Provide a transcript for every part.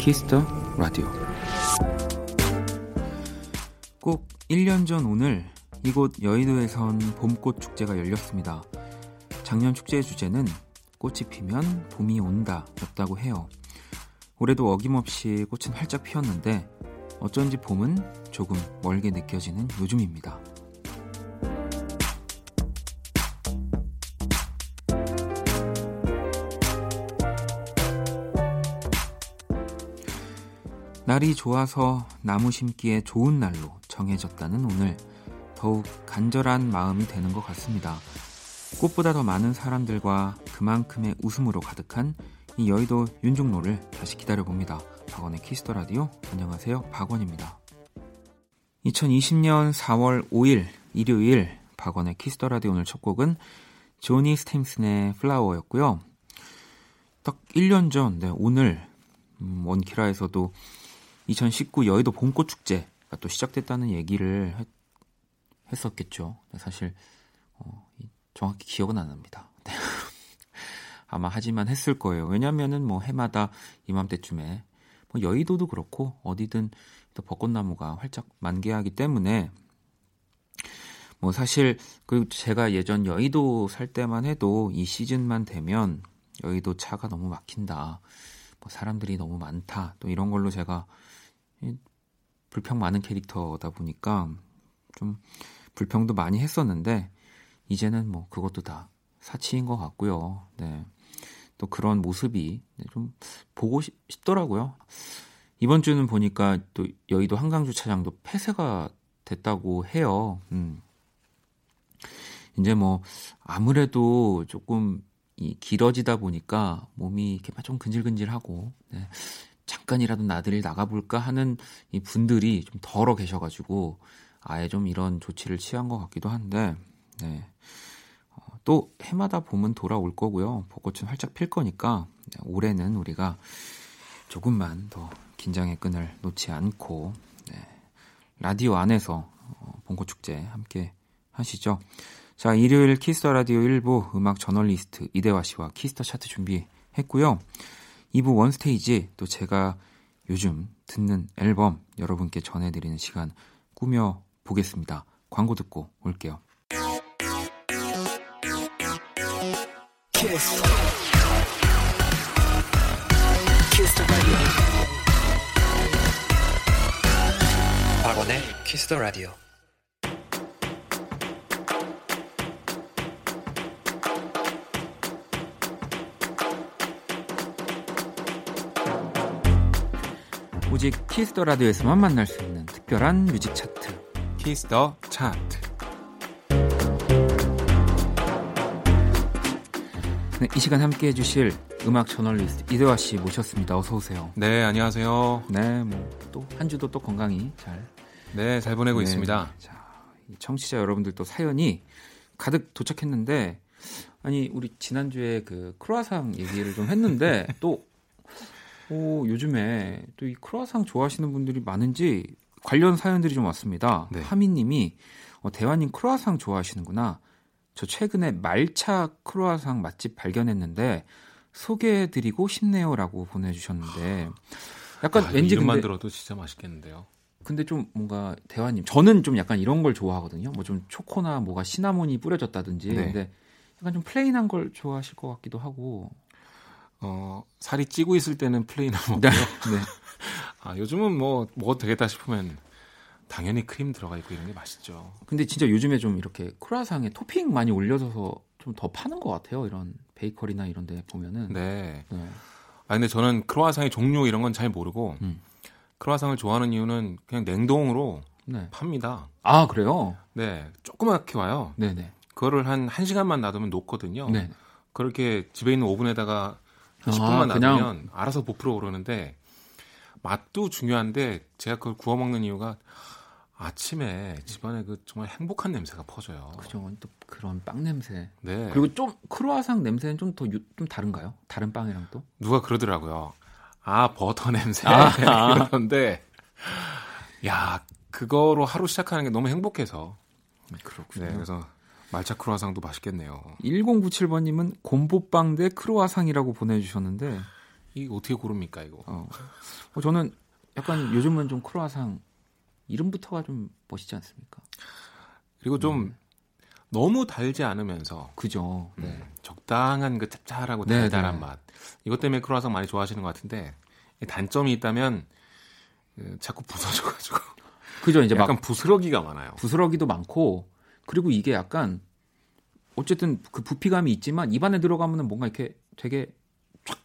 Kiss the Radio 꼭 1년 전 오늘 이곳 여의도에선 봄꽃 축제가 열렸습니다. 작년 축제의 주제는 꽃이 피면 봄이 온다 였다고 해요. 올해도 어김없이 꽃은 활짝 피었는데 어쩐지 봄은 조금 멀게 느껴지는 요즘입니다. 날이 좋아서 나무 심기에 좋은 날로 정해졌다는 오늘 더욱 간절한 마음이 되는 것 같습니다. 꽃보다 더 많은 사람들과 그만큼의 웃음으로 가득한 이 여의도 윤중로를 다시 기다려봅니다. 박원의 Kiss the Radio 안녕하세요 박원입니다. 2020년 4월 5일 일요일 박원의 Kiss the Radio 오늘 첫 곡은 조니 스팀슨의 Flower였고요. 딱 1년 전 네, 오늘 음, 원키라에서도 2019 여의도 봄꽃 축제가 또 시작됐다는 얘기를 했, 었겠죠 사실 어, 정확히 기억은 안 납니다. 네. 아마 하지만 했을 거예요. 왜냐면은 뭐 해마다 이맘때쯤에 뭐 여의도도 그렇고 어디든 또 벚꽃나무가 활짝 만개하기 때문에 뭐 사실 그 제가 예전 여의도 살 때만 해도 이 시즌만 되면 여의도 차가 너무 막힌다. 뭐 사람들이 너무 많다. 또 이런 걸로 제가 불평 많은 캐릭터다 보니까 좀 불평도 많이 했었는데 이제는 뭐 그것도 다 사치인 것 같고요. 네. 또 그런 모습이 좀 보고 싶더라고요. 이번 주는 보니까 또 여의도 한강 주차장도 폐쇄가 됐다고 해요. 음. 이제 뭐 아무래도 조금 이 길어지다 보니까 몸이 이렇게 좀 근질근질하고 네. 잠깐이라도 나들이 나가볼까 하는 이 분들이 좀 덜어 계셔가지고 아예 좀 이런 조치를 취한 것 같기도 한데 네. 어, 또 해마다 봄은 돌아올 거고요. 벚꽃은 활짝 필 거니까 네, 올해는 우리가 조금만 더 긴장의 끈을 놓지 않고 네. 라디오 안에서 어, 봄꽃 축제 함께 하시죠. 자, 일요일 Kiss the Radio 1부 음악 저널리스트 이대화 씨와 Kiss the Chart 준비했고요. 2부 One Stage 또 제가 요즘 듣는 앨범 여러분께 전해드리는 시간 꾸며 보겠습니다. 광고 듣고 올게요. 키스. 키스 박원의 키스 더 라디오. 오직 키스터 라디오에서만 만날 수 있는 특별한 뮤직 차트 키스터 차트 네, 이 시간 함께 해주실 음악 저널리스트 이대화 씨 모셨습니다. 어서 오세요. 네, 안녕하세요. 네, 뭐 또 한 주도 또 건강히 잘 네, 잘 보내고 네, 있습니다. 자, 청취자 여러분들 또 사연이 가득 도착했는데 아니 우리 지난주에 그 크로아상 얘기를 좀 했는데 또 오, 요즘에 또 이 크로아상 좋아하시는 분들이 많은지 관련 사연들이 좀 왔습니다. 네. 하미님이 어, 대화님 크로아상 좋아하시는구나. 저 최근에 말차 크로아상 맛집 발견했는데 소개해드리고 싶네요라고 보내주셨는데 약간 아, 왠지 이름만 근데, 들어도 진짜 맛있겠는데요. 근데 좀 뭔가 대화님 저는 좀 약간 이런 걸 좋아하거든요. 뭐 좀 초코나 뭐가 시나몬이 뿌려졌다든지. 네. 근데 약간 좀 plain한 걸 좋아하실 것 같기도 하고 어, 살이 찌고 있을 때는 plain을 먹고요. 네. 네. 아, 요즘은 뭐 먹어도 되겠다 싶으면 당연히 크림 들어가 있고 이런 게 맛있죠. 근데 진짜 요즘에 좀 이렇게 크라상에 토핑 많이 올려줘서 좀 더 파는 것 같아요. 이런 베이커리나 이런 데 보면은. 네. 네. 아, 근데 저는 크로아상의 종류 이런 건 잘 모르고 음. 크로아상을 좋아하는 이유는 그냥 냉동으로 네. 팝니다. 아, 그래요? 네. 조그맣게 와요. 네네. 그거를 한 1시간만 놔두면 녹거든요. 네. 그렇게 집에 있는 오븐에다가 10분만 아, 놔두면 알아서 부풀어 오르는데 맛도 중요한데 제가 그걸 구워 먹는 이유가 아침에 집안에 그 정말 행복한 냄새가 퍼져요. 그죠. 또 그런 빵 냄새. 네. 그리고 좀 크로아상 냄새는 좀 더좀 다른가요? 다른 빵이랑 또? 누가 그러더라고요. 아 버터 냄새. 아, 그런데 야 그거로 하루 시작하는 게 너무 행복해서. 그렇군요. 네, 그래서 말차 크루아상도 맛있겠네요. 1097번님은 곰보빵 대 크루아상이라고 보내주셨는데 이 어떻게 고릅니까 이거? 어. 어, 저는 약간 요즘은 좀 크루아상 이름부터가 좀 멋있지 않습니까? 그리고 좀 음. 너무 달지 않으면서 그죠. 네. 음, 적당한 그 짭짤하고 네, 달달한 네. 맛. 이것 때문에 크루아상 많이 좋아하시는 것 같은데 단점이 있다면 그 자꾸 부서져가지고. 그죠. 이제 약간 부스러기가 많아요. 부스러기도 많고 그리고 이게 약간 어쨌든 그 부피감이 있지만 입안에 들어가면은 뭔가 이렇게 되게 쫙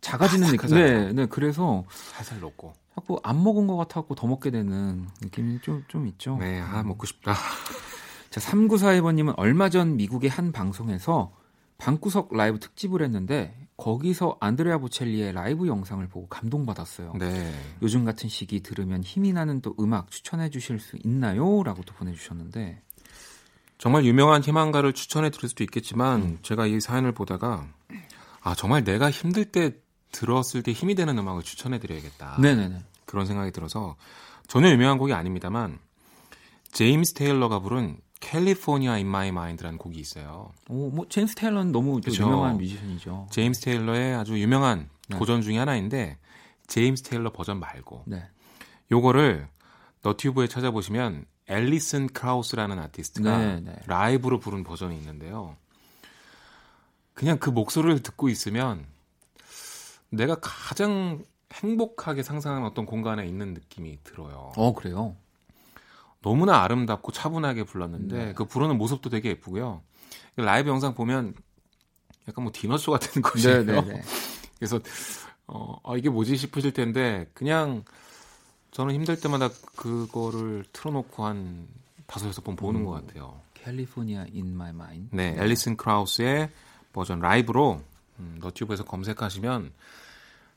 작아지는 느낌. 네, 네. 그래서 살살 녹고 자꾸 안 먹은 것 같아갖고 더 먹게 되는 느낌이 좀, 좀 있죠. 네, 아, 먹고 싶다. 자, 3942번님은 얼마 전 미국의 한 방송에서 방구석 라이브 특집을 했는데 거기서 안드레아 보첼리의 라이브 영상을 보고 감동받았어요. 네. 요즘 같은 시기 들으면 힘이 나는 또 음악 추천해 주실 수 있나요? 라고 또 보내주셨는데 정말 유명한 희망가를 추천해 드릴 수도 있겠지만 음. 제가 이 사연을 보다가 아 정말 내가 힘들 때 들었을 때 힘이 되는 음악을 추천해 드려야겠다. 네네네. 그런 생각이 들어서 전혀 유명한 곡이 아닙니다만 제임스 테일러가 부른 Carolina in My Mind라는 곡이 있어요. 오, 뭐 제임스 테일러는 너무 유명한 뮤지션이죠. 제임스 테일러의 아주 유명한 네. 고전 중의 하나인데 제임스 테일러 버전 말고 네. 요거를 너튜브에 찾아보시면 앨리슨 크라우스라는 아티스트가 네, 네. 라이브로 부른 버전이 있는데요. 그냥 그 목소리를 듣고 있으면 내가 가장 행복하게 상상하는 어떤 공간에 있는 느낌이 들어요. 어, 그래요? 너무나 아름답고 차분하게 불렀는데 네. 그 부르는 모습도 되게 예쁘고요. 라이브 영상 보면 약간 뭐 디너쇼 같은 곳이에요. 네, 네, 네. 그래서 어, 아, 이게 뭐지 싶으실 텐데 그냥 저는 힘들 때마다 그거를 틀어놓고 한 다섯 여섯 번 보는 음, 것 같아요. Carolina in My Mind. 네, 앨리슨 크라우스의 버전 라이브로 음, 너튜브에서 검색하시면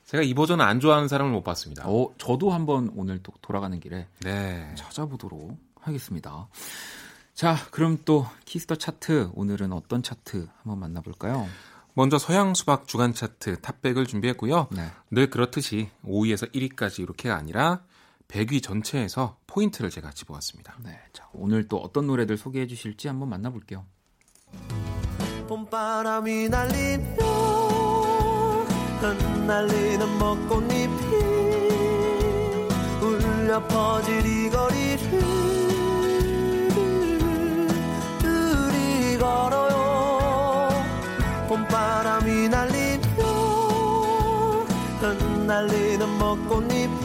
제가 이 버전을 안 좋아하는 사람을 못 봤습니다. 어, 저도 한번 오늘 또 돌아가는 길에 네. 찾아보도록 하겠습니다. 자, 그럼 또 키스터 차트 오늘은 어떤 차트 한번 만나볼까요? 먼저 서양 수박 주간 차트 top백을 준비했고요. 네. 늘 그렇듯이 5위에서 1위까지 이렇게가 아니라 100위 전체에서 포인트를 제가 집어왔습니다. 네, 자, 오늘 또 어떤 노래들 소개해 주실지 한번 만나볼게요. 봄바람이 날리며 흩날리는 벚꽃잎이 울려 퍼질 이 거리를 둘이 걸어요 봄바람이 날리며 흩날리는 벚꽃잎이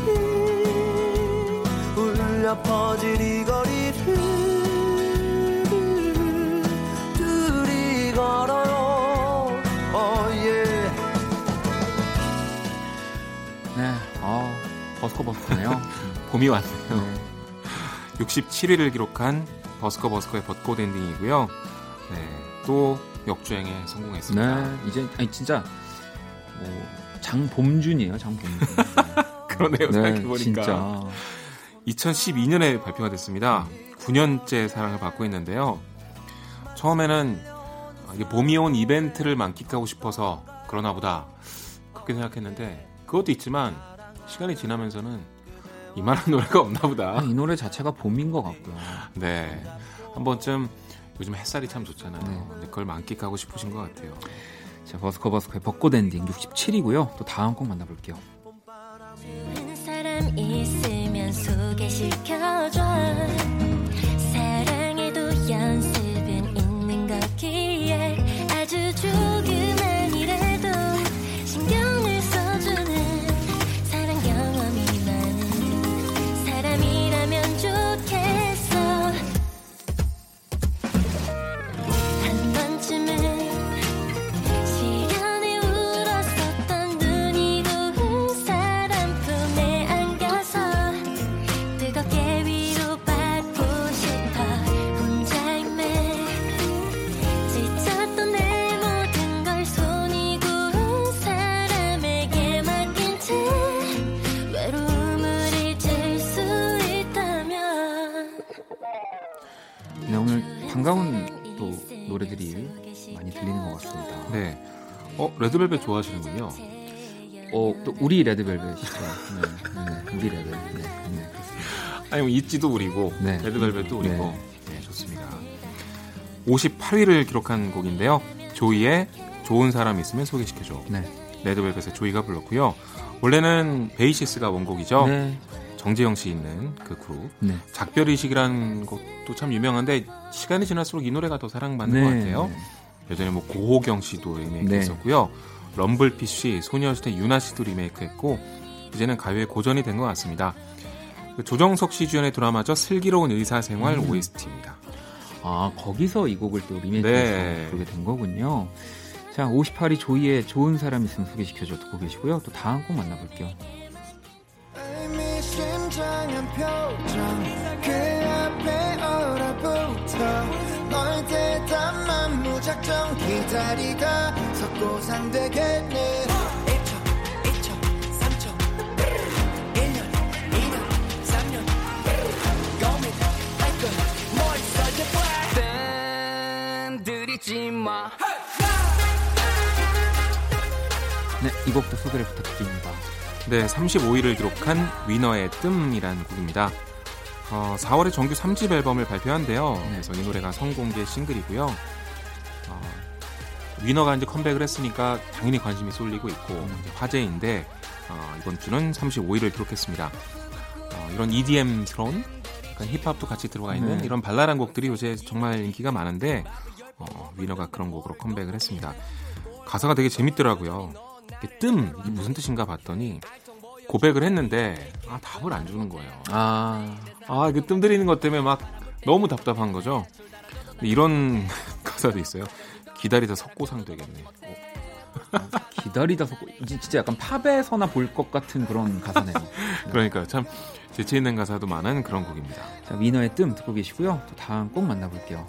울려 퍼질 이 거리를 버스커버스커네요. 봄이 왔네요. 네. 67위를 기록한 버스커 버스커의 벚꽃 엔딩이고요. 네, 또 역주행에 성공했습니다. 네, 이제 아니 진짜 뭐 장봄준이에요, 장봄준. 그러네요, 네, 생각해보니까. 진짜. 2012년에 발표가 됐습니다. 9년째 사랑을 받고 있는데요. 처음에는 이게 봄이 온 이벤트를 만끽하고 싶어서 그러나 보다 그렇게 생각했는데 그것도 있지만 시간이 지나면서는 이만한 노래가 없나 보다. 이 노래 자체가 봄인 것 같고요. 네. 한 번쯤 요즘 햇살이 참 좋잖아요. 네. 근데 그걸 만끽하고 싶으신 것 같아요. 자, 버스커 버스커의 벚꽃 엔딩 67이고요. 또 다음 곡 만나볼게요. 소개시켜줘. 사랑에도 연습 레드벨벳 좋아하시는군요. 어, 또 우리 레드벨벳이죠. 네, 네, 우리 레드. 네, 네. 아니, 뭐, 있지도 우리고, 네. 레드벨벳도 우리고. 네. 네, 좋습니다. 58위를 기록한 곡인데요. 조이의 좋은 사람 있으면 소개시켜줘. 네. 레드벨벳의 조이가 불렀고요. 원래는 베이시스가 원곡이죠. 네. 정재영 씨 있는 그 그룹. 네. 작별의식이라는 것도 참 유명한데 시간이 지날수록 이 노래가 더 사랑받는 네. 것 같아요. 예전에 뭐 고호경 씨도 리메이크했었고요. 네. 럼블피쉬, 소녀시대 유나 씨도 리메이크했고 이제는 가요의 고전이 된 것 같습니다. 그 조정석 씨 주연의 드라마죠. 슬기로운 의사생활 음. OST입니다. 아 거기서 이 곡을 또 리메이크해서 네. 부르게 된 거군요. 자 58위 조이의 좋은 사람 있으면 소개시켜줘 듣고 계시고요. 또 다음 곡 만나볼게요. 무작정 기 다리다 석고상 되겠네 1초 2초 3초 1년 2년 3년 고민할 건뭘 써줘봐 뜸들이지 마 네, 이 곡도 소개를 부탁드립니다. 네, 35위를 기록한 위너의 뜸이라는 곡입니다. 어, 4월에 정규 3집 앨범을 발표한대요. 네. 그래서 이 노래가 성공개 싱글이고요. 위너가 이제 컴백을 했으니까 당연히 관심이 쏠리고 있고 음. 화제인데 어, 이번 주는 35위를 기록했습니다. 어, 이런 EDM스러운 약간 힙합도 같이 들어가 있는 네. 이런 발랄한 곡들이 요새 정말 인기가 많은데 어, 위너가 그런 곡으로 컴백을 했습니다. 가사가 되게 재밌더라고요. 뜸 이게 무슨 뜻인가 봤더니 고백을 했는데 아 답을 안 주는 거예요. 아, 아그 들이는 것 때문에 막 너무 답답한 거죠. 이런 가사도 있어요. 기다리다 석고상 되겠네. 어. 기다리다 석고 진짜 약간 팝에서나 볼 것 같은 그런 가사네요. 그러니까 참 재치 있는 가사도 많은 그런 곡입니다. 자, 위너의 뜸 듣고 계시고요. 또 다음 꼭 만나볼게요.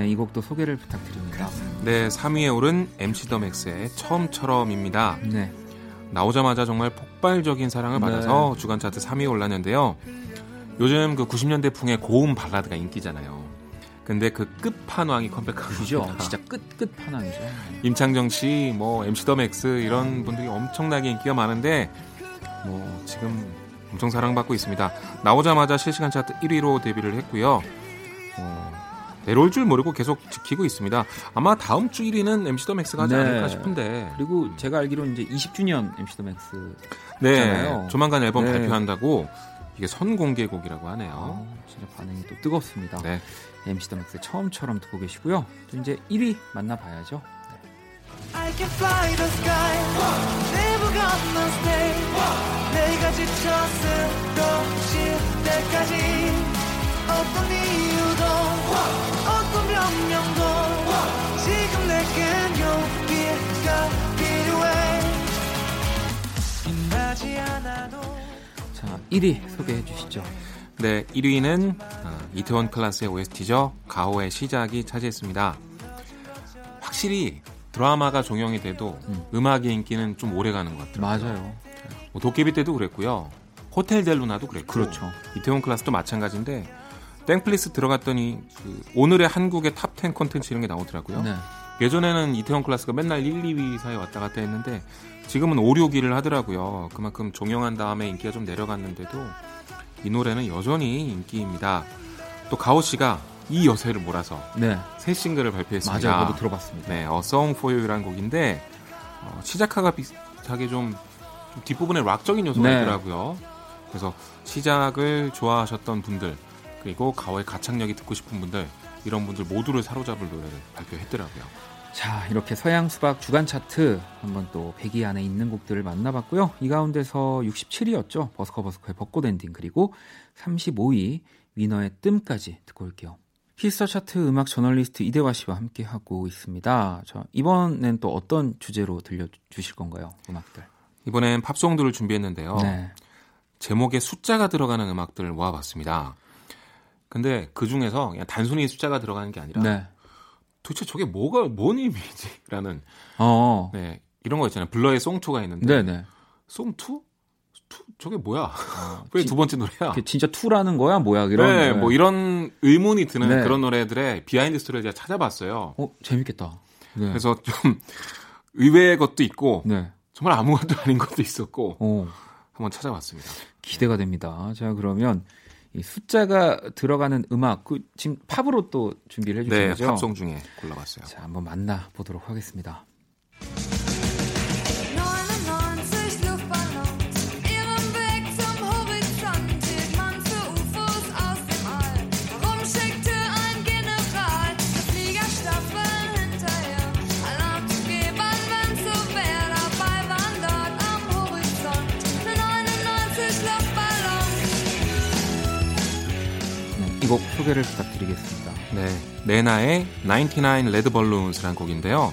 네, 이 곡도 소개를 부탁드립니다. 네, 3위에 오른 MC 더 맥스의 처음처럼입니다. 네. 나오자마자 정말 폭발적인 사랑을 네. 받아서 주간 차트 3위에 올랐는데요. 요즘 그 90년대 풍의 고음 발라드가 인기잖아요. 근데 그 끝판왕이 컴백하고 그죠. 진짜 끝 끝판왕이죠. 임창정 씨, 뭐 MC 더 맥스 이런 분들이 엄청나게 인기가 많은데 뭐 지금 엄청 사랑받고 있습니다. 나오자마자 실시간 차트 1위로 데뷔를 했고요. 어, 내려올 줄 모르고 계속 지키고 있습니다. 아마 다음 주 1위는 MC 더 맥스가 하지 네. 않을까 싶은데. 그리고 제가 알기로는 이제 20주년 MC 더 맥스. 네. 조만간 앨범 네. 발표한다고 이게 선공개곡이라고 하네요. 아, 진짜 반응이 또 뜨겁습니다. 네. MC 더 맥스 처음처럼 듣고 계시고요. 또 이제 1위 만나봐야죠. I can fly the sky Never gonna stay 내가 지쳐 쓰러질 때까지 어떤 이유도 어떤 변명도 지금 내겐 용기가 필요해. 빛나지 않아도. 자 1위 소개해 주시죠. 네 1위는 어, 이태원 클라스의 OST죠. 가오의 시작이 차지했습니다. 확실히 드라마가 종영이 돼도 음악의 인기는 좀 오래 가는 것 같아요. 맞아요. 뭐 도깨비 때도 그랬고요. 호텔 델루나도 그랬고 그렇죠. 이태원 클라스도 마찬가지인데 땡플릭스 들어갔더니 그 오늘의 한국의 top 10 콘텐츠 이런 게 나오더라고요. 네. 예전에는 이태원 클래스가 맨날 1, 2위 사이에 왔다 갔다 했는데 지금은 5, 6위를 하더라고요. 그만큼 종영한 다음에 인기가 좀 내려갔는데도 이 노래는 여전히 인기입니다. 또 가오 씨가 이 여세를 몰아서 네. 새 싱글을 발표했습니다. 맞아요, 저도 들어봤습니다. 네, A Song for You라는 곡인데 어, 시작하가 비슷하게 좀, 좀 뒷부분에 락적인 요소가 네. 있더라고요. 그래서 시작을 좋아하셨던 분들 그리고 가오의 가창력이 듣고 싶은 분들 이런 분들 모두를 사로잡을 노래를 발표했더라고요. 자 이렇게 서양 수박 주간 차트 한번 또 100위 안에 있는 곡들을 만나봤고요. 이 가운데서 67위였죠. 버스커버스커의 벚꽃 엔딩 그리고 35위 위너의 뜸까지 듣고 올게요. 히스터 차트 음악 저널리스트 이대화 씨와 함께 하고 있습니다. 자, 이번엔 또 어떤 주제로 들려주실 건가요? 음악들. 이번엔 팝송들을 준비했는데요. 네. 제목에 숫자가 들어가는 음악들을 모아봤습니다. 근데 그 중에서 그냥 단순히 숫자가 들어가는 게 아니라 네. 도대체 저게 뭐가 뭔 의미지라는 어. 네 이런 거 있잖아요. 블러의 송투가 있는데 네네. Song Two? Two? 저게 뭐야? 어, 왜 두 번째 노래야? 진짜 Two라는 거야? 뭐야? 이런 네, 뭐 이런 의문이 드는 네. 그런 노래들의 behind story를 제가 찾아봤어요. 어, 재밌겠다. 네. 그래서 좀 의외의 것도 있고 네. 정말 아무것도 아닌 것도 있었고 오. 한번 찾아봤습니다. 기대가 됩니다. 자 그러면 이 숫자가 들어가는 음악 그 지금 팝으로 또 준비를 해주신 네, 거죠? 팝송 중에 골라봤어요. 자 한번 만나 보도록 하겠습니다. 곡 소개를 부탁드리겠습니다. 네, 네나의 99 레드 벌룬스라는 곡인데요.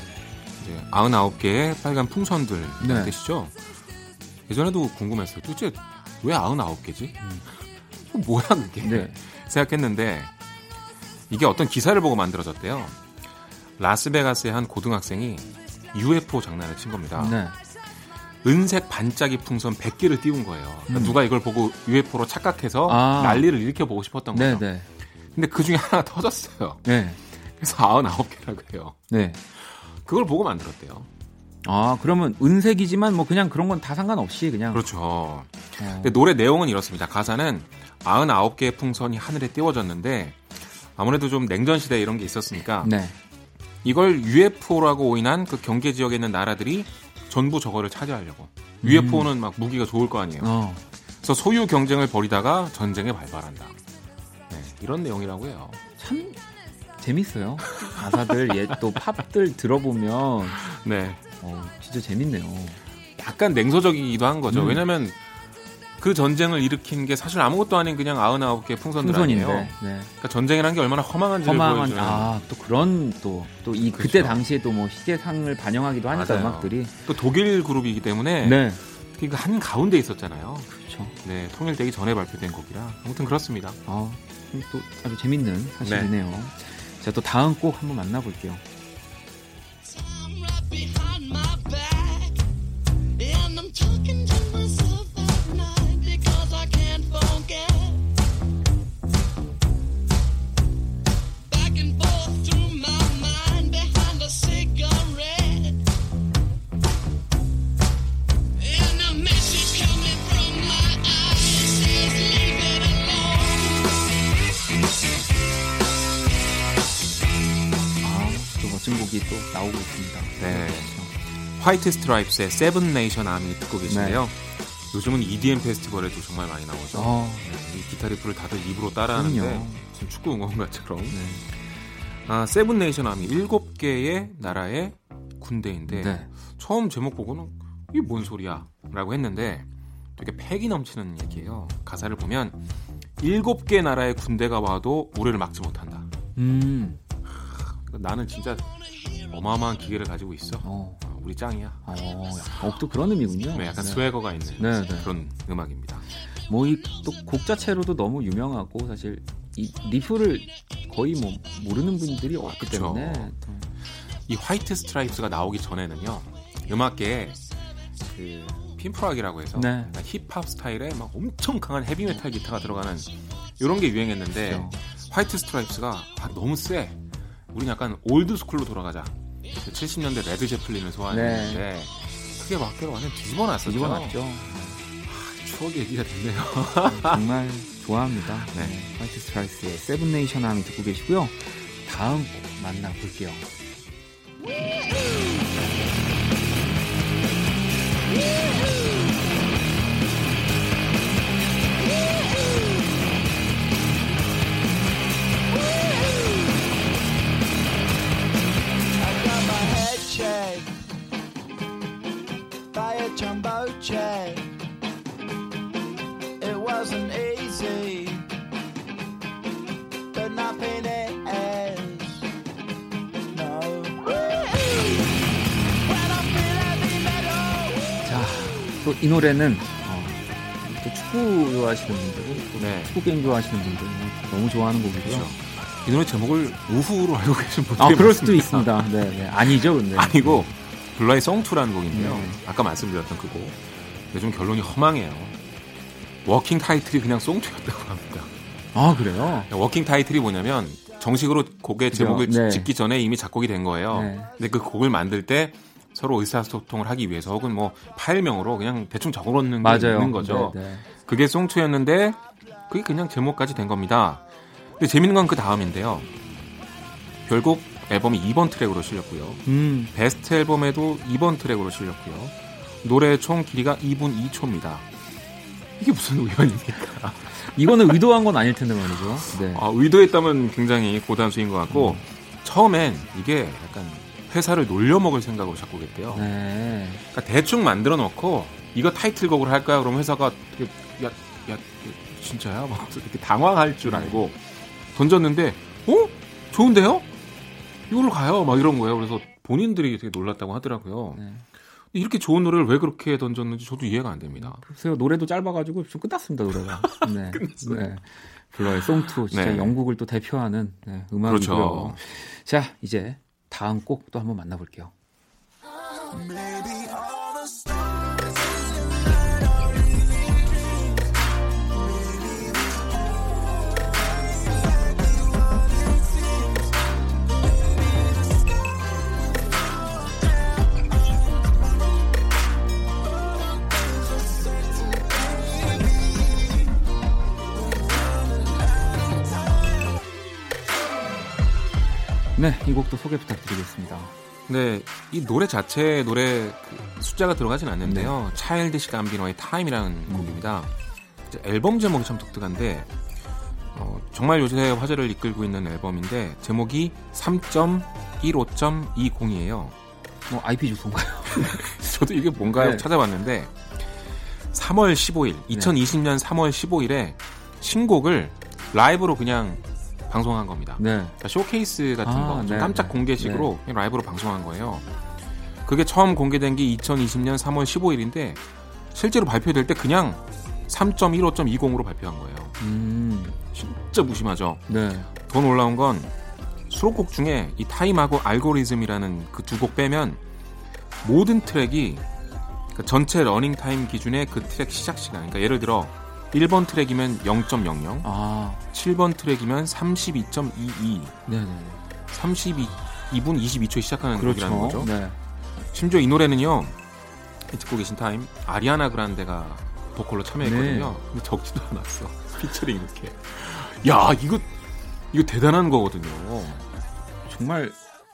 이제 99개의 빨간 풍선들 네. 뜻이죠. 예전에도 궁금했어요. 도대체 왜 99개지? 음. 뭐야 그게? 네. 생각했는데 이게 어떤 기사를 보고 만들어졌대요. 라스베가스의 한 고등학생이 UFO 장난을 친 겁니다. 네. 은색 반짝이 풍선 100개를 띄운 거예요. 그러니까 음. 누가 이걸 보고 UFO로 착각해서 아. 난리를 일으켜보고 싶었던 거죠. 네네. 근데 그 중에 하나가 터졌어요. 네. 그래서 99개라고 해요. 네. 그걸 보고 만들었대요. 아, 그러면 은색이지만 뭐 그냥 그런 건 다 상관없이 그냥. 그렇죠. 어. 근데 노래 내용은 이렇습니다. 가사는 99개의 풍선이 하늘에 띄워졌는데 아무래도 좀 냉전 시대 이런 게 있었으니까 네. 이걸 UFO라고 오인한 그 경계 지역에 있는 나라들이 전부 저거를 차지하려고. 음. UFO는 막 무기가 좋을 거 아니에요. 어. 그래서 소유 경쟁을 벌이다가 전쟁에 발발한다. 네, 이런 내용이라고 해요. 참 재밌어요. 가사들 옛또 팝들 들어보면 네, 어, 진짜 재밌네요. 약간 냉소적이기도 한 거죠. 음. 왜냐면 그 전쟁을 일으킨 게 사실 아무것도 아닌 그냥 99개 풍선들 풍선인데, 아니에요. 네. 그러니까 전쟁이라는 게 얼마나 허망한지를 허망한, 보여주는. 아, 또 그런 또 또 이 그렇죠. 그때 당시에 또 뭐 시대상을 반영하기도 하니까 맞아요. 음악들이 또 독일 그룹이기 때문에 네. 그한 가운데 있었잖아요. 그렇죠. 네, 통일되기 전에 발표된 곡이라 아무튼 그렇습니다. 아, 또 아주 재밌는 사실이네요. 네. 자, 또 다음 곡 한번 만나볼게요. 화이트 스트라이프스의 Seven Nation Army 듣고 계신데요. 네. 요즘은 EDM 페스티벌에도 정말 많이 나오죠. 어. 네, 이 기타 riff를 다들 입으로 따라하는데 지금 축구 응원가처럼. 네. 아, Seven Nation Army 일곱 개의 나라의 군대인데 네. 처음 제목 보고는 이게 뭔 소리야?라고 했는데 되게 패기 넘치는 얘기예요. 가사를 보면 일곱 개 나라의 군대가 와도 우리를 막지 못한다. 음. 나는 진짜 어마어마한 기계를 가지고 있어. 어. 어 우리 짱이야. 어, 어, 또 그런 의미군요. 네, 약간 네. 스웨거가 있는 네, 네. 그런 음악입니다. 뭐 이 또 곡 자체로도 너무 유명하고 사실 이 riff를 거의 뭐 모르는 분들이 없기 그쵸. 때문에 이 화이트 스트라이프스가 나오기 전에는요 음악계에 그 pimp rock이라고 해서 네. 힙합 스타일의 막 엄청 강한 헤비메탈 기타가 들어가는 이런 게 유행했는데 그렇죠. 화이트 스트라이프스가 아, 너무 세. 우린 약간 old school로 돌아가자. 70년대 그 레드 제플린을 소화했는데 네. 크게 막대로 완전 뒤집어놨었죠. 뒤집어놨죠. 아, 추억 얘기가 됐네요. 정말 좋아합니다. 네. 네. 화이트 스트라이프스의 Seven Nation Army 듣고 계시고요. 다음 곡 만나볼게요. 이 노래는 어, 또 축구 좋아하시는 분들은 네. 축구 게임 좋아하시는 분들은 너무 좋아하는 곡이고요. 그렇죠. 이 노래 제목을 Woo-hoo로 알고 계신 분들이 아, 그럴 수도 있습니다. 네, 네. 아니죠, 근데. 아니고 블러의 Song Two라는 곡인데요. 네. 아까 말씀드렸던 그 곡. 좀 결론이 허망해요. working title이 그냥 Song Two였다고 합니다. 아, 그래요? working title이 뭐냐면 정식으로 곡의 제목을 네. 짓기 전에 이미 작곡이 된 거예요. 네. 근데 그 곡을 만들 때 서로 의사소통을 하기 위해서 혹은 뭐 파일명으로 그냥 대충 적어놓는 게 맞아요. 있는 거죠. 네, 네. 그게 Song Two였는데 그게 그냥 제목까지 된 겁니다. 근데 재밌는 건 그 다음인데요. 결국 앨범에 2번 트랙으로 실렸고요. 음. 베스트 앨범에도 2번 트랙으로 실렸고요. 노래 총 길이가 2분 2초입니다. 이게 무슨 우연입니까? 이거는 의도한 건 아닐 텐데 말이죠. 네. 아, 의도했다면 굉장히 고단수인 것 같고 음. 처음엔 이게 약간 회사를 놀려먹을 생각으로 작곡했대요. 네. 그러니까 대충 만들어 놓고 이거 타이틀곡을 할까요? 그럼 회사가 야, 야, 진짜야? 막 이렇게 당황할 줄 알고 던졌는데, 어? 좋은데요? 이걸로 가요. 막 이런 거예요. 그래서 본인들이 되게 놀랐다고 하더라고요. 네. 이렇게 좋은 노래를 왜 그렇게 던졌는지 저도 이해가 안 됩니다. 글쎄요, 노래도 짧아가지고 좀 끝났습니다, 노래가. 네. 네. 블러의 송투, 진짜 네. 영국을 또 대표하는 네, 음악이고요. 그렇죠. 자, 이제 다음 곡 또 한번 만나볼게요. 네, 이 곡도 소개 부탁드리겠습니다. 네, 이 노래 자체 노래 그 숫자가 들어가진 않는데요. 네. 차일드시 감비노의 타임이라는 음. 곡입니다. 앨범 제목이 참 독특한데 어, 정말 요새 화제를 이끌고 있는 앨범인데 제목이 3.15.20이에요. 뭐 IP 주소인가요? 저도 이게 뭔가 네. 찾아봤는데 3월 15일, 2020년 3월 15일에 신곡을 라이브로 그냥 방송한 겁니다. 네. 그러니까 쇼케이스 같은 아, 거, 네, 깜짝 네. 공개식으로 네. 라이브로 방송한 거예요. 그게 처음 공개된 게 2020년 3월 15일인데 실제로 발표될 때 그냥 3.15.20으로 발표한 거예요. 음. 진짜 무심하죠. 네. 더 놀라운 건 수록곡 중에 이 Time하고 Algorhythm이라는 그 두 곡 빼면 모든 트랙이 그러니까 전체 러닝 타임 기준의 그 트랙 시작 시간. 그러니까 예를 들어 1번 트랙이면 0.00, 아. 7번 트랙이면 32.22, 네네. 32, 2분 22초에 시작하는 그렇죠. 곡이라는 거죠. 네. 심지어 이 노래는요, 듣고 계신 Time, 아리아나 그란데가 보컬로 참여했거든요. 네. 근데 적지도 않았어. 피처링 이렇게. 야, 이거, 이거 대단한 거거든요. 정말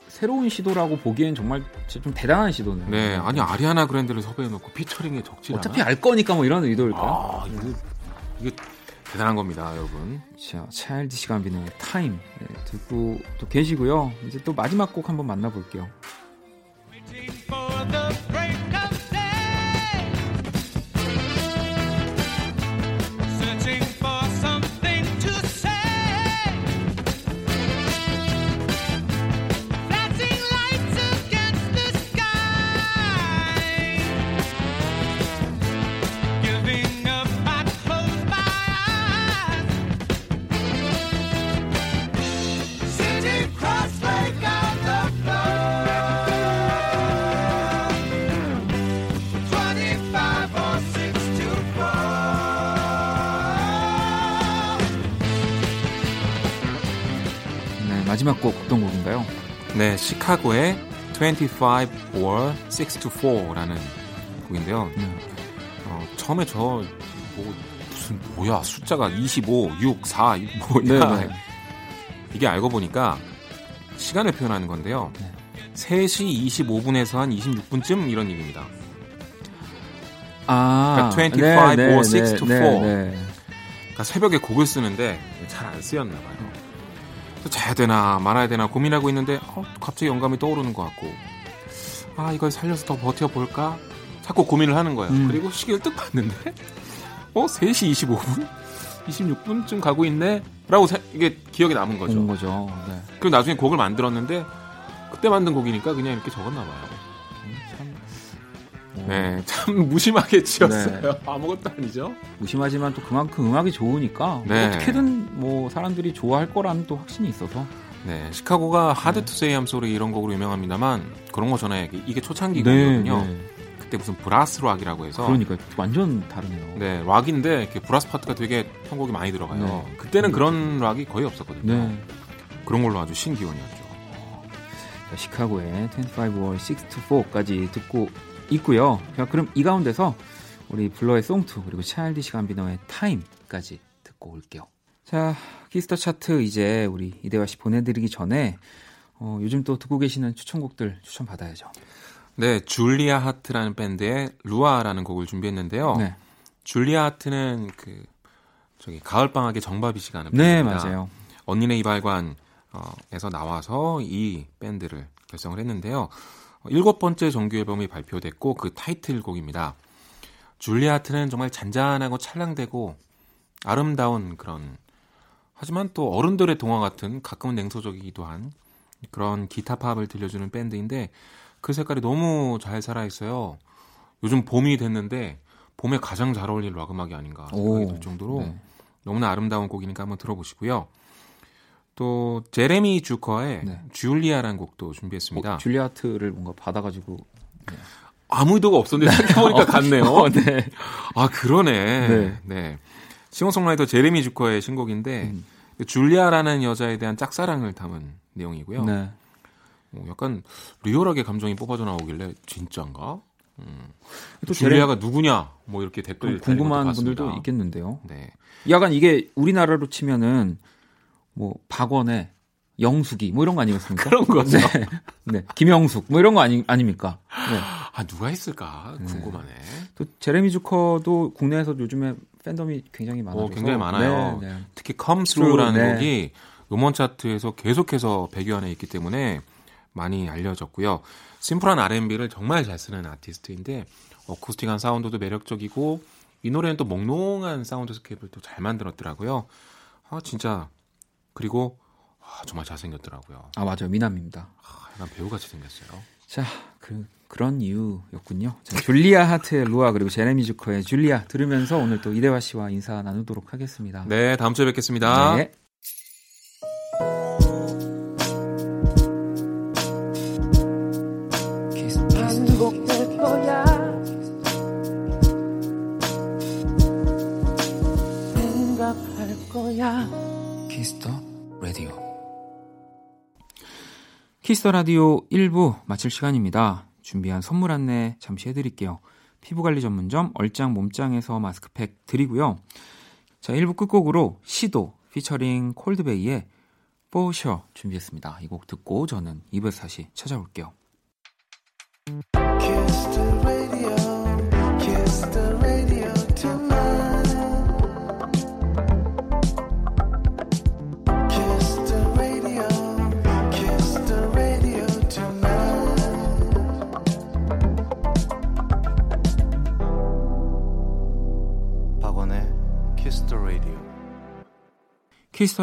새로운 시도라고 보기엔 정말 좀 대단한 시도네요. 네, 아니 아리아나 그란데를 섭외해놓고 피처링에 적지 어차피 않아? 알 거니까 뭐 이런 의도일까? 아, 이거 이게 대단한 겁니다, 여러분. 자, 차일드시 감비노의 타임 네, 듣고 또 계시고요. 이제 또 마지막 곡 한번 만나볼게요. 마지막 곡 어떤 곡인가요? 네, 시카고의 25 or 6 to 4라는 곡인데요. 음. 어, 처음에 저 뭐, 무슨 뭐야 숫자가 25, 6, 4 뭐야 네, 네. 이게 알고 보니까 시간을 표현하는 건데요. 네. 3시 25분에서 한 26분쯤 이런 얘기입니다. 아, 그러니까 25 네, or 6 네, to 4. 그러니까 새벽에 곡을 쓰는데 잘 안 쓰였나 봐요. 자야 되나 말아야 되나 고민하고 있는데 어, 갑자기 영감이 떠오르는 것 같고. 아 이걸 살려서 더 버텨볼까? 자꾸 고민을 하는 거예요. 음. 그리고 시계를 뜩 봤는데 어 3시 25분? 26분쯤 가고 있네? 라고 사, 이게 기억에 남은 거죠. 거죠. 네. 그리고 나중에 곡을 만들었는데 그때 만든 곡이니까 그냥 이렇게 적었나 봐요 네, 참 무심하게 지었어요. 네. 아무것도 아니죠. 무심하지만 또 그만큼 음악이 좋으니까 네. 어떻게든 뭐 사람들이 좋아할 거라는 또 확신이 있어서. 네, 시카고가 Hard to Say I'm Sorry 이런 곡으로 유명합니다만 그런 거 전에 이게 초창기거든요. 네, 그때 무슨 brass rock이라고 해서 그러니까 완전 다르네요. 네, 락인데 brass 파트가 되게 편곡이 많이 들어가요. 네. 그때는 그런 락이 거의 없었거든요. 네. 그런 걸로 아주 신기원이었죠. 자, 시카고의 25 or 6 to 4까지 듣고 있고요. 자, 그럼 이 가운데서 우리 블러의 Song 2 그리고 차일디시 감비노의 Time까지 듣고 올게요. 자, 키스 더 차트 이제 우리 이대화 씨 보내드리기 전에 어, 요즘 또 듣고 계시는 추천곡들 추천 받아야죠. 네, 줄리아 하트라는 밴드의 루아라는 곡을 준비했는데요. 네. 줄리아 하트는 그 저기 가을 방학의 정바비 밴드입니다. 네, 맞아요. 언니네 이발관에서 나와서 이 밴드를 결성을 했는데요. 일곱 번째 정규 앨범이 발표됐고 그 타이틀곡입니다. 줄리아트는 정말 잔잔하고 찰랑대고 아름다운 그런 하지만 또 어른들의 동화 같은 가끔은 냉소적이기도 한 그런 기타 팝을 들려주는 밴드인데 그 색깔이 너무 잘 살아 있어요. 요즘 봄이 됐는데 봄에 가장 잘 어울릴 락 음악이 아닌가 생각이 들 정도로 네. 너무나 아름다운 곡이니까 한번 들어보시고요. 또 제레미 주커의 네. 줄리아라는 곡도 준비했습니다. 어, 줄리아트를 뭔가 받아가지고 네. 아무 의도가 없었는데 생각해보니까 어, 같네요. 어, 네. 아 그러네. 네. 네. 싱어송라이터 제레미 주커의 신곡인데 음. 줄리아라는 여자에 대한 짝사랑을 담은 내용이고요. 네. 어, 약간 리얼하게 감정이 뽑아져 나오길래 진짜인가? 음. 또 줄리아가 제레... 누구냐? 뭐 이렇게 댓글 궁금한 분들도 있겠는데요. 네. 약간 이게 우리나라로 치면은 뭐 박원의 영숙이 뭐 이런 거 아니겠습니까? 그런 거죠. 네. 네. 김영숙 뭐 이런 거 아니 아닙니까? 네. 아 누가 있을까 궁금하네. 네. 또 제레미 주커도 국내에서 요즘에 팬덤이 굉장히 많아요. 굉장히 많아요. 네, 네. 특히 Come Through라는 네. 곡이 음원 차트에서 계속해서 100위 안에 있기 때문에 많이 알려졌고요. 심플한 R&B를 정말 잘 쓰는 아티스트인데 어쿠스틱한 사운드도 매력적이고 이 노래는 또 몽롱한 soundscape를 또 잘 만들었더라고요. 아 진짜 그리고 아, 정말 잘생겼더라고요. 아 맞아요 미남입니다. 아, 약간 배우같이 생겼어요. 자, 그 그런 이유였군요. 자, 줄리아 하트의 루아 그리고 제레미 주커의 줄리아 들으면서 오늘 또 이대화 씨와 인사 나누도록 하겠습니다. 네, 다음 주에 뵙겠습니다. 네. 키스 더 라디오 1부 마칠 시간입니다. 준비한 선물 안내 잠시 해드릴게요. 피부관리 전문점 얼짱 몸짱에서 마스크팩 드리고요. 자, 1부 끝곡으로 시도 피처링 콜드베이의 뽀셔 준비했습니다. 이 곡 듣고 저는 2부에서 다시 찾아올게요. 키스 더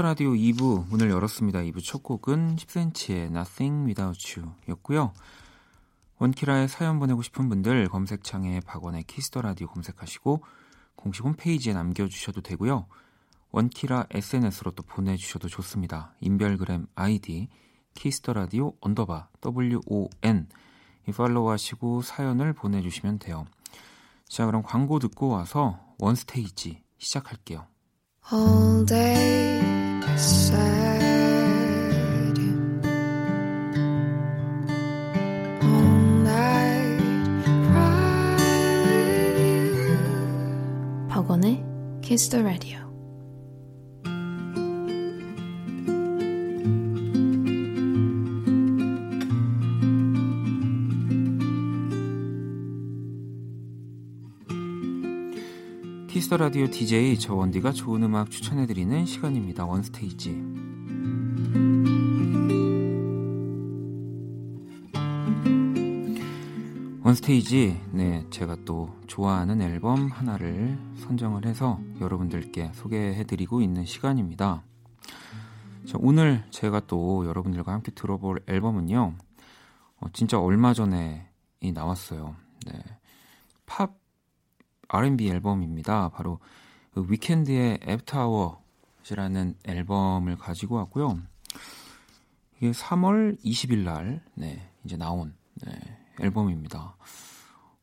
라디오 2부 문을 열었습니다. 2부 첫 곡은 10cm의 Nothing Without You 였고요. 원키라에 사연 보내고 싶은 분들 검색창에 박원의 키스 더 라디오 검색하시고 공식 홈페이지에 남겨주셔도 되고요. 원키라 SNS로 또 보내주셔도 좋습니다. 인별그램 아이디 키스 더 라디오 언더바 WON 이 팔로우 하시고 사연을 보내주시면 돼요. 자 그럼 광고 듣고 와서 원스테이지 시작할게요. All day beside you. All night cry with you. 박원의 Kiss the Radio. 키스 더 라디오 DJ 저 원디가 좋은 음악 추천해드리는 시간입니다. 원스테이지. 원스테이지, 네, 제가 또 좋아하는 앨범 하나를 선정을 해서 여러분들께 소개해드리고 있는 시간입니다. 자, 오늘 제가 또 여러분들과 함께 들어볼 앨범은요, 어, 진짜 얼마 전에 이 나왔어요. 네. 팝 R&B 앨범입니다. 바로 그 위켄드의 애프터워즈라는 앨범을 가지고 왔고요. 이게 3월 20일 날 네, 이제 나온 네, 앨범입니다.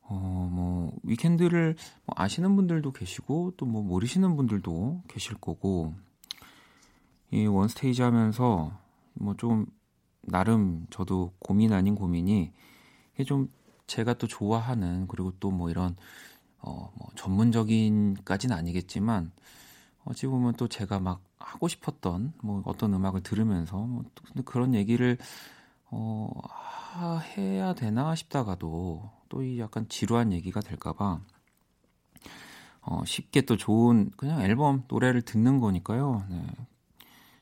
어, 뭐 위켄드를 뭐 아시는 분들도 계시고 또 뭐 모르시는 분들도 계실 거고 이 원스테이지 하면서 뭐 좀 나름 저도 고민 아닌 고민이 이게 좀 제가 또 좋아하는 그리고 또 뭐 이런 어, 뭐 전문적인까지는 아니겠지만 어찌 보면 또 제가 막 하고 싶었던 뭐 어떤 음악을 들으면서 뭐 근데 그런 얘기를 어, 해야 되나 싶다가도 또 이 약간 지루한 얘기가 될까봐 어, 쉽게 또 좋은 그냥 앨범 노래를 듣는 거니까요. 네.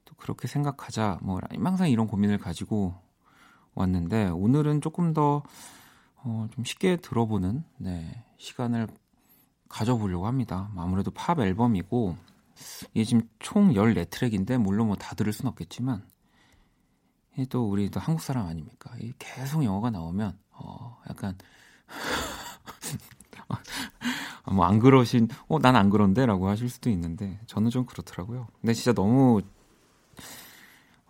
또 그렇게 생각하자 뭐 항상 이런 고민을 가지고 왔는데 오늘은 조금 더 어, 좀 쉽게 들어보는 네, 시간을 가져보려고 합니다. 아무래도 팝 앨범이고 이게 지금 총 14트랙인데 물론 뭐 다 들을 순 없겠지만 또 우리 도 한국 사람 아닙니까? 계속 영어가 나오면 어 약간 뭐 안 그러신 어 난 안 그런데라고 하실 수도 있는데 저는 좀 그렇더라고요. 근데 진짜 너무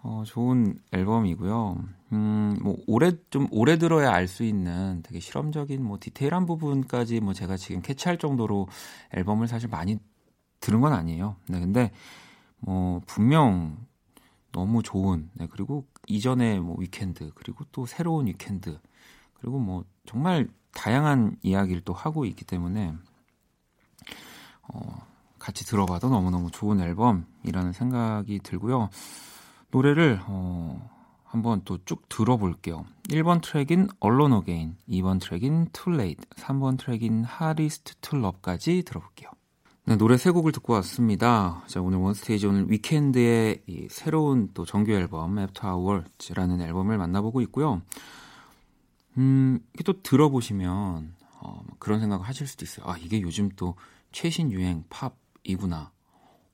어, 좋은 앨범이고요. 음, 뭐 오래 좀 오래 들어야 알 수 있는 되게 실험적인 뭐 디테일한 부분까지 뭐 제가 지금 캐치할 정도로 앨범을 사실 많이 들은 건 아니에요. 네, 근데 뭐 분명 너무 좋은 네, 그리고 이전에 뭐 위켄드 그리고 또 새로운 위켄드 그리고 뭐 정말 다양한 이야기를 또 하고 있기 때문에 어, 같이 들어봐도 너무너무 좋은 앨범이라는 생각이 들고요. 노래를 어, 한번 또 쭉 들어볼게요. 1번 트랙인 Alone Again, 2번 트랙인 Too Late, 3번 트랙인 Hardest to Love까지 들어볼게요. 네, 노래 세 곡을 듣고 왔습니다. 자, 오늘 원스테이지 오늘 위켄드의 이 새로운 또 정규 앨범 After Hours라는 앨범을 만나보고 있고요. 음, 이게 또 들어보시면 어, 그런 생각을 하실 수도 있어요. 아, 이게 요즘 또 최신 유행 팝이구나.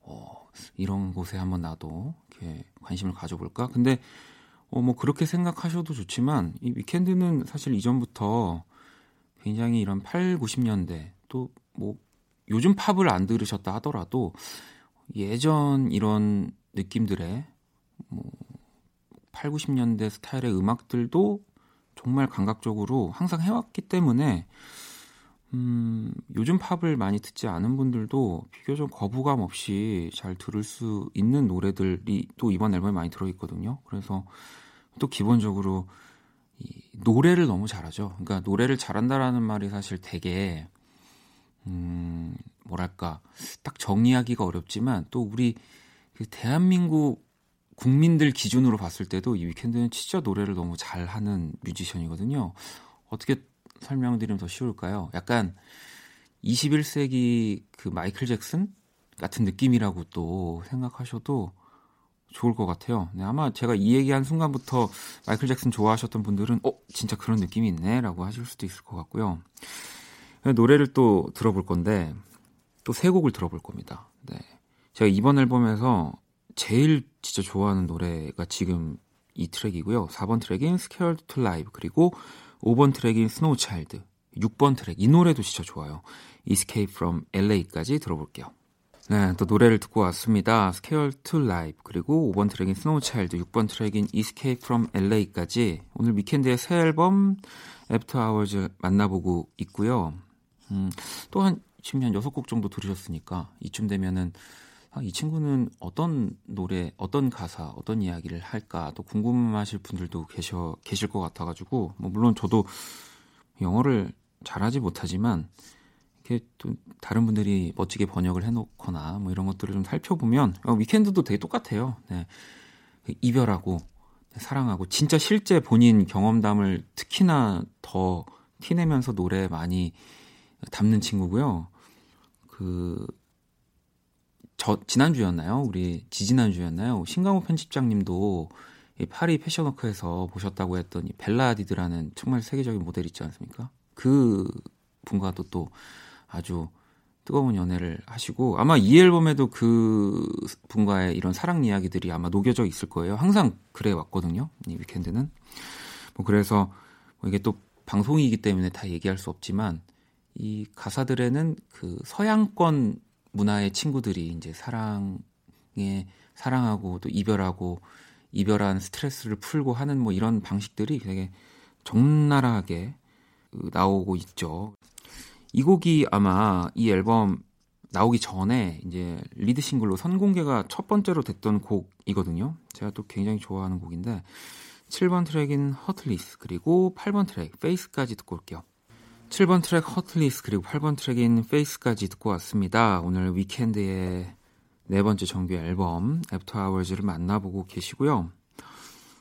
어, 이런 곳에 한번 나도 이렇게 관심을 가져볼까? 근데 어, 뭐 그렇게 생각하셔도 좋지만 이 위켄드는 사실 이전부터 굉장히 이런 8, 90년대 또 뭐 요즘 팝을 안 들으셨다 하더라도 예전 이런 느낌들의 뭐 8, 90년대 스타일의 음악들도 정말 감각적으로 항상 해왔기 때문에 음, 요즘 팝을 많이 듣지 않은 분들도 비교적 거부감 없이 잘 들을 수 있는 노래들이 또 이번 앨범에 많이 들어있거든요. 그래서 또 기본적으로 이 노래를 너무 잘하죠. 그러니까 노래를 잘한다라는 말이 사실 되게 음, 뭐랄까 딱 정의하기가 어렵지만 또 우리 그 대한민국 국민들 기준으로 봤을 때도 이 위켄드는 진짜 노래를 너무 잘하는 뮤지션이거든요. 어떻게 설명드리면 더 쉬울까요? 약간 21세기 그 마이클 잭슨 같은 느낌이라고 또 생각하셔도 좋을 것 같아요. 네, 아마 제가 이 얘기한 순간부터 마이클 잭슨 좋아하셨던 분들은 어 진짜 그런 느낌이 있네라고 하실 수도 있을 것 같고요. 노래를 또 들어볼 건데 또 세 곡을 들어볼 겁니다. 네, 제가 이번 앨범에서 제일 진짜 좋아하는 노래가 지금 이 트랙이고요. 4번 트랙인 Scared to Live 그리고 5번 트랙인 Snowchild, 6번 트랙 이 노래도 진짜 좋아요. Escape from LA까지 들어볼게요. 네, 또 노래를 듣고 왔습니다. Scared to Live 그리고 5번 트랙인 Snowchild, 6번 트랙인 Escape from LA까지 오늘 위켄드의 새 앨범 After Hours 만나보고 있고요. 음, 또한 지금 한 6곡 정도 들으셨으니까 이쯤 되면은 아, 이 친구는 어떤 노래, 어떤 가사, 어떤 이야기를 할까 또 궁금하실 분들도 계셔 계실 것 같아가지고 뭐 물론 저도 영어를 잘하지 못하지만 이렇게 또 다른 분들이 멋지게 번역을 해놓거나 뭐 이런 것들을 좀 살펴보면 어, 위켄드도 되게 똑같아요. 네. 이별하고 사랑하고 진짜 실제 본인 경험담을 특히나 더 티내면서 노래 많이 담는 친구고요. 그 저 지난주였나요? 우리 지지난주였나요? 신강호 편집장님도 이 파리 패션워크에서 보셨다고 했던 이 벨라디드라는 정말 세계적인 모델 있지 않습니까? 그 분과도 또 아주 뜨거운 연애를 하시고 아마 이 앨범에도 그 분과의 이런 사랑 이야기들이 아마 녹여져 있을 거예요. 항상 그래 왔거든요. 이 위켄드는 뭐 그래서 뭐 이게 또 방송이기 때문에 다 얘기할 수 없지만 이 가사들에는 그 서양권 문화의 친구들이 이제 사랑에 사랑하고 또 이별하고 이별한 스트레스를 풀고 하는 뭐 이런 방식들이 되게 적나라하게 나오고 있죠. 이 곡이 아마 이 앨범 나오기 전에 이제 lead 싱글로 선공개가 첫 번째로 됐던 곡이거든요. 제가 또 굉장히 좋아하는 곡인데 7번 트랙인 Heartless 그리고 8번 트랙 Faith까지 듣고 올게요. 7번 트랙 Heartless 그리고 8번 트랙인 Faith까지 듣고 왔습니다. 오늘 위켄드의 네 번째 정규 앨범 After Hours를 만나보고 계시고요.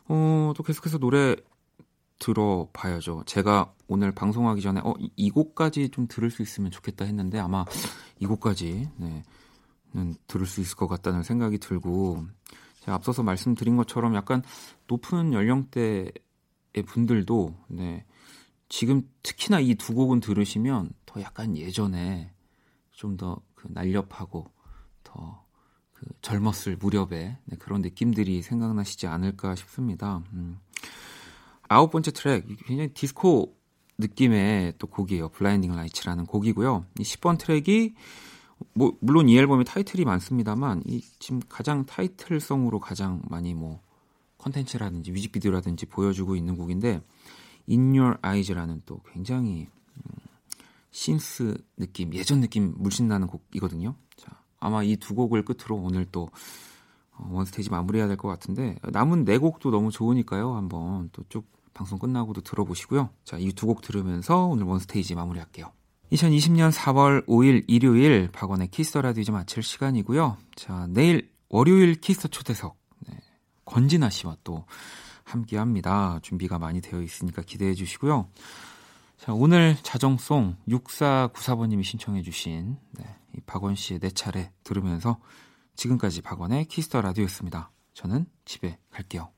어, 또 계속해서 노래 들어봐야죠. 제가 오늘 방송하기 전에 어, 이, 이 곡까지 좀 들을 수 있으면 좋겠다 했는데 아마 이 곡까지 네, 는 들을 수 있을 것 같다는 생각이 들고 제가 앞서서 말씀드린 것처럼 약간 높은 연령대의 분들도 네, 지금 특히나 이 두 곡은 들으시면 더 약간 예전에 좀 더 그 날렵하고 더 그 젊었을 무렵에 네, 그런 느낌들이 생각나시지 않을까 싶습니다. 음. 아홉 번째 트랙 굉장히 디스코 느낌의 또 곡이에요. Blinding Lights라는 곡이고요. 이 10번 트랙이 뭐 물론 이 앨범의 타이틀이 많습니다만 이 지금 가장 타이틀성으로 가장 많이 뭐 컨텐츠라든지 뮤직비디오라든지 보여주고 있는 곡인데 In Your Eyes라는 또 굉장히 음, synth 느낌, 예전 느낌 물씬 나는 곡이거든요. 자, 아마 이 두 곡을 끝으로 오늘 또 어, 원스테이지 마무리해야 될 것 같은데 남은 네 곡도 너무 좋으니까요. 한번 또 쭉 방송 끝나고도 들어보시고요. 자, 이 두 곡 들으면서 오늘 원스테이지 마무리할게요. 2020년 4월 5일 일요일 박원의 키스터 라디오 이제 마칠 시간이고요. 자, 내일 월요일 키스터 초대석 네, 권진아 씨와 또 함께 합니다. 준비가 많이 되어 있으니까 기대해 주시고요. 자, 오늘 자정송 6494번님이 신청해 주신 네, 이 박원 씨의 내 차례 들으면서 지금까지 박원의 키스터 라디오였습니다. 저는 집에 갈게요.